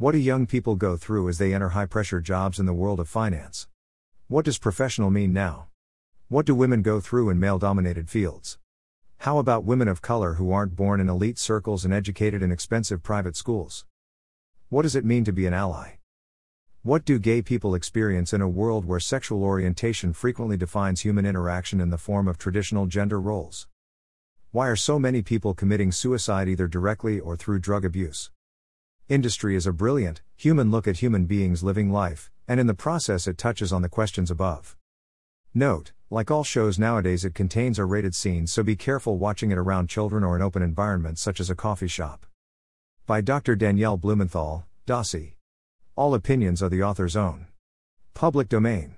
What do young people go through as they enter high pressure jobs in the world of finance? What does professional mean now? What do women go through in male dominated fields? How about women of color who aren't born in elite circles and educated in expensive private schools? What does it mean to be an ally? What do gay people experience in a world where sexual orientation frequently defines human interaction in the form of traditional gender roles? Why are so many people committing suicide either directly or through drug abuse? Industry is a brilliant, human look at human beings living life, and in the process it touches on the questions above. Note, like all shows nowadays, it contains R rated scenes, so be careful watching it around children or in open environments such as a coffee shop. By Dr. Dannielle Blumenthal, Dossi. All opinions are the author's own. Public domain.